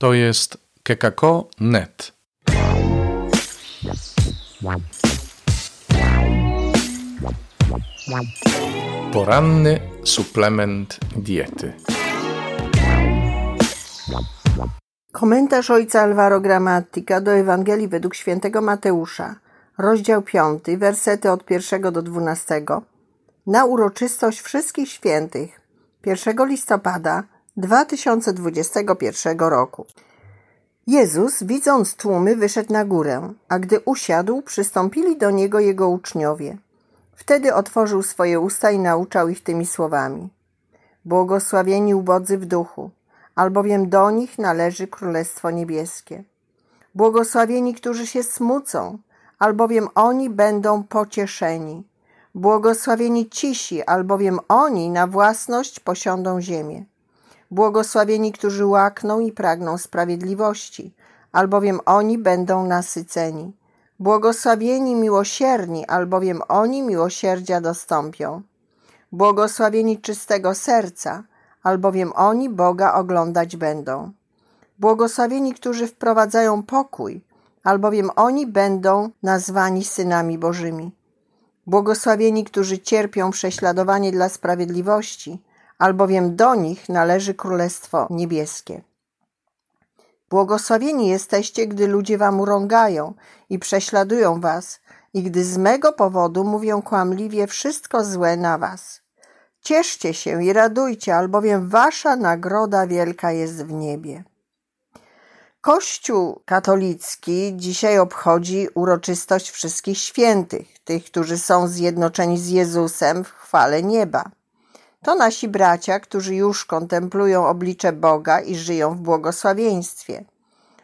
To jest kekako.net. Poranny suplement diety. Komentarz ojca Alvaro Gramatika do Ewangelii według świętego Mateusza, rozdział 5, wersety od 1 do 12, na uroczystość wszystkich świętych 1 listopada 2021 roku. Jezus, widząc tłumy, wyszedł na górę, a gdy usiadł, przystąpili do niego jego uczniowie. Wtedy otworzył swoje usta i nauczał ich tymi słowami: Błogosławieni ubodzy w duchu, albowiem do nich należy Królestwo Niebieskie. Błogosławieni, którzy się smucą, albowiem oni będą pocieszeni. Błogosławieni cisi, albowiem oni na własność posiądą ziemię. Błogosławieni, którzy łakną i pragną sprawiedliwości, albowiem oni będą nasyceni. Błogosławieni miłosierni, albowiem oni miłosierdzia dostąpią. Błogosławieni czystego serca, albowiem oni Boga oglądać będą. Błogosławieni, którzy wprowadzają pokój, albowiem oni będą nazwani synami Bożymi. Błogosławieni, którzy cierpią prześladowanie dla sprawiedliwości, albowiem do nich należy Królestwo Niebieskie. Błogosławieni jesteście, gdy ludzie wam urągają i prześladują was, i gdy z mego powodu mówią kłamliwie wszystko złe na was. Cieszcie się i radujcie, albowiem wasza nagroda wielka jest w niebie. Kościół katolicki dzisiaj obchodzi uroczystość wszystkich świętych, tych, którzy są zjednoczeni z Jezusem w chwale nieba. To nasi bracia, którzy już kontemplują oblicze Boga i żyją w błogosławieństwie.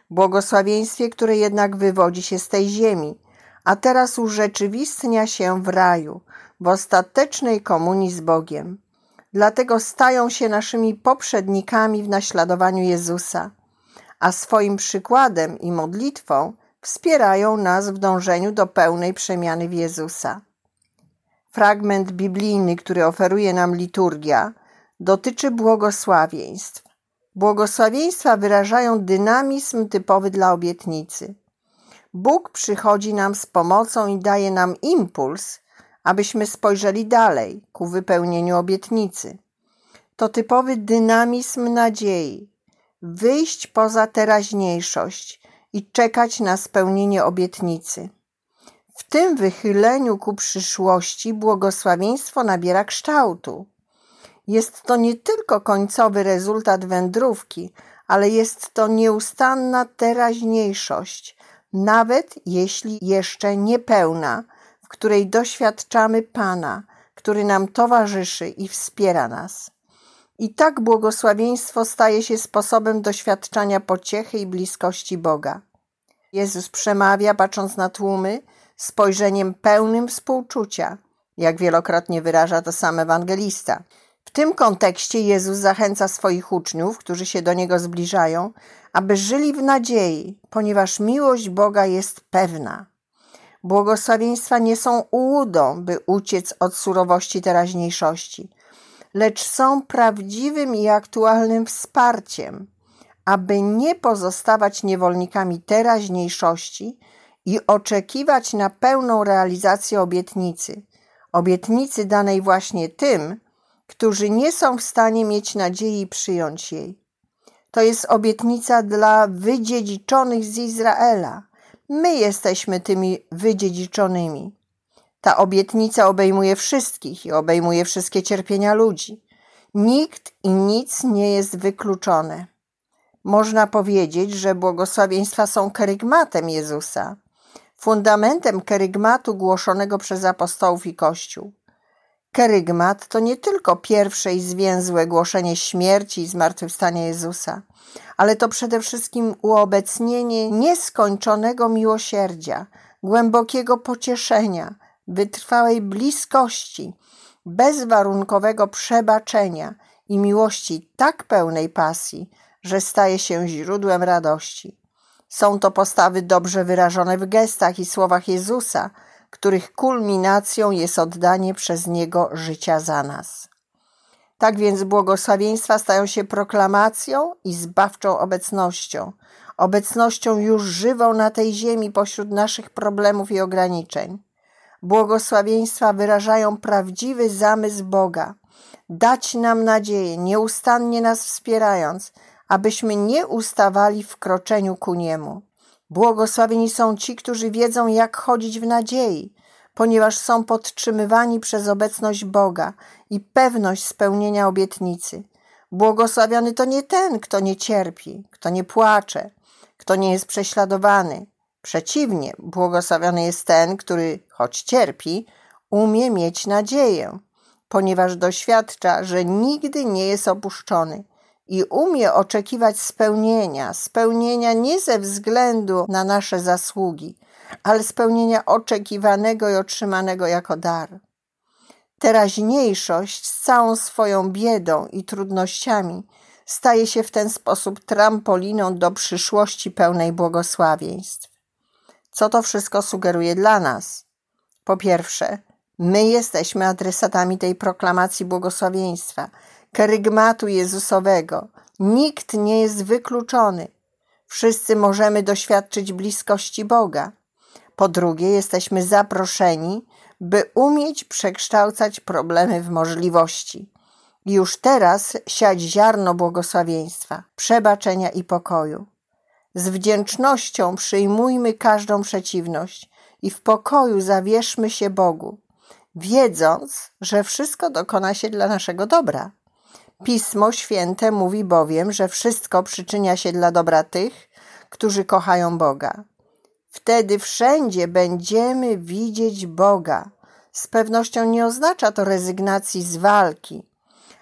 Błogosławieństwie, które jednak wywodzi się z tej ziemi, a teraz urzeczywistnia się w raju, w ostatecznej komunii z Bogiem. Dlatego stają się naszymi poprzednikami w naśladowaniu Jezusa, a swoim przykładem i modlitwą wspierają nas w dążeniu do pełnej przemiany w Jezusa. Fragment biblijny, który oferuje nam liturgia, dotyczy błogosławieństw. Błogosławieństwa wyrażają dynamizm typowy dla obietnicy. Bóg przychodzi nam z pomocą i daje nam impuls, abyśmy spojrzeli dalej ku wypełnieniu obietnicy. To typowy dynamizm nadziei, wyjść poza teraźniejszość i czekać na spełnienie obietnicy. W tym wychyleniu ku przyszłości błogosławieństwo nabiera kształtu. Jest to nie tylko końcowy rezultat wędrówki, ale jest to nieustanna teraźniejszość, nawet jeśli jeszcze niepełna, w której doświadczamy Pana, który nam towarzyszy i wspiera nas. I tak błogosławieństwo staje się sposobem doświadczania pociechy i bliskości Boga. Jezus przemawia, patrząc na tłumy, spojrzeniem pełnym współczucia, jak wielokrotnie wyraża to sam ewangelista. W tym kontekście Jezus zachęca swoich uczniów, którzy się do Niego zbliżają, aby żyli w nadziei, ponieważ miłość Boga jest pewna. Błogosławieństwa nie są ułudą, by uciec od surowości teraźniejszości, lecz są prawdziwym i aktualnym wsparciem, aby nie pozostawać niewolnikami teraźniejszości i oczekiwać na pełną realizację obietnicy. Obietnicy danej właśnie tym, którzy nie są w stanie mieć nadziei przyjąć jej. To jest obietnica dla wydziedziczonych z Izraela. My jesteśmy tymi wydziedziczonymi. Ta obietnica obejmuje wszystkich i obejmuje wszystkie cierpienia ludzi. Nikt i nic nie jest wykluczone. Można powiedzieć, że błogosławieństwa są kerygmatem Jezusa, fundamentem kerygmatu głoszonego przez apostołów i Kościół. Kerygmat to nie tylko pierwsze i zwięzłe głoszenie śmierci i zmartwychwstania Jezusa, ale to przede wszystkim uobecnienie nieskończonego miłosierdzia, głębokiego pocieszenia, wytrwałej bliskości, bezwarunkowego przebaczenia i miłości tak pełnej pasji, że staje się źródłem radości. Są to postawy dobrze wyrażone w gestach i słowach Jezusa, których kulminacją jest oddanie przez Niego życia za nas. Tak więc błogosławieństwa stają się proklamacją i zbawczą obecnością, obecnością już żywą na tej ziemi pośród naszych problemów i ograniczeń. Błogosławieństwa wyrażają prawdziwy zamysł Boga, dać nam nadzieję, nieustannie nas wspierając, abyśmy nie ustawali w kroczeniu ku Niemu. Błogosławieni są ci, którzy wiedzą, jak chodzić w nadziei, ponieważ są podtrzymywani przez obecność Boga i pewność spełnienia obietnicy. Błogosławiony to nie ten, kto nie cierpi, kto nie płacze, kto nie jest prześladowany. Przeciwnie, błogosławiony jest ten, który, choć cierpi, umie mieć nadzieję, ponieważ doświadcza, że nigdy nie jest opuszczony i umie oczekiwać spełnienia, spełnienia nie ze względu na nasze zasługi, ale spełnienia oczekiwanego i otrzymanego jako dar. Teraźniejszość z całą swoją biedą i trudnościami staje się w ten sposób trampoliną do przyszłości pełnej błogosławieństw. Co to wszystko sugeruje dla nas? Po pierwsze, my jesteśmy adresatami tej proklamacji błogosławieństwa, kerygmatu Jezusowego. Nikt nie jest wykluczony. Wszyscy możemy doświadczyć bliskości Boga. Po drugie, jesteśmy zaproszeni, by umieć przekształcać problemy w możliwości. Już teraz siać ziarno błogosławieństwa, przebaczenia i pokoju. Z wdzięcznością przyjmujmy każdą przeciwność i w pokoju zawierzmy się Bogu, wiedząc, że wszystko dokona się dla naszego dobra. Pismo Święte mówi bowiem, że wszystko przyczynia się dla dobra tych, którzy kochają Boga. Wtedy wszędzie będziemy widzieć Boga. Z pewnością nie oznacza to rezygnacji z walki,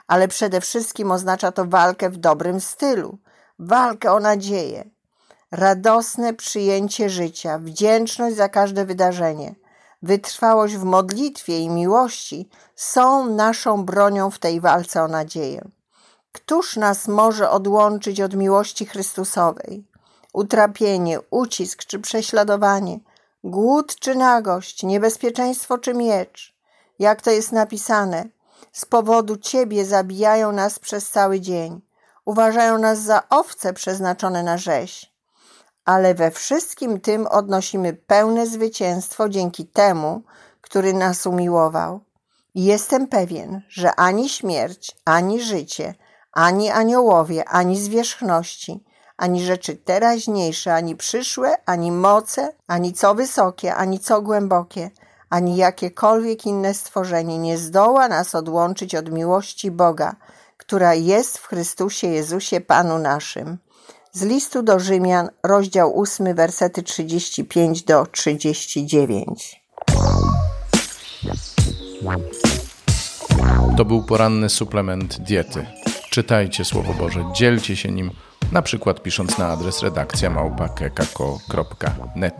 ale przede wszystkim oznacza to walkę w dobrym stylu, walkę o nadzieję, radosne przyjęcie życia, wdzięczność za każde wydarzenie, wytrwałość w modlitwie i miłości są naszą bronią w tej walce o nadzieję. Któż nas może odłączyć od miłości Chrystusowej? Utrapienie, ucisk czy prześladowanie, głód czy nagość, niebezpieczeństwo czy miecz. Jak to jest napisane, z powodu Ciebie zabijają nas przez cały dzień, uważają nas za owce przeznaczone na rzeź ale we wszystkim tym odnosimy pełne zwycięstwo dzięki temu, który nas umiłował. Jestem pewien, że ani śmierć, ani życie, ani aniołowie, ani zwierzchności, ani rzeczy teraźniejsze, ani przyszłe, ani moce, ani co wysokie, ani co głębokie, ani jakiekolwiek inne stworzenie nie zdoła nas odłączyć od miłości Boga, która jest w Chrystusie Jezusie Panu naszym. Z listu do Rzymian, rozdział 8, wersety 35 do 39. To był poranny suplement diety. Czytajcie Słowo Boże, dzielcie się nim, na przykład pisząc na adres redakcja małpa.kekako.net.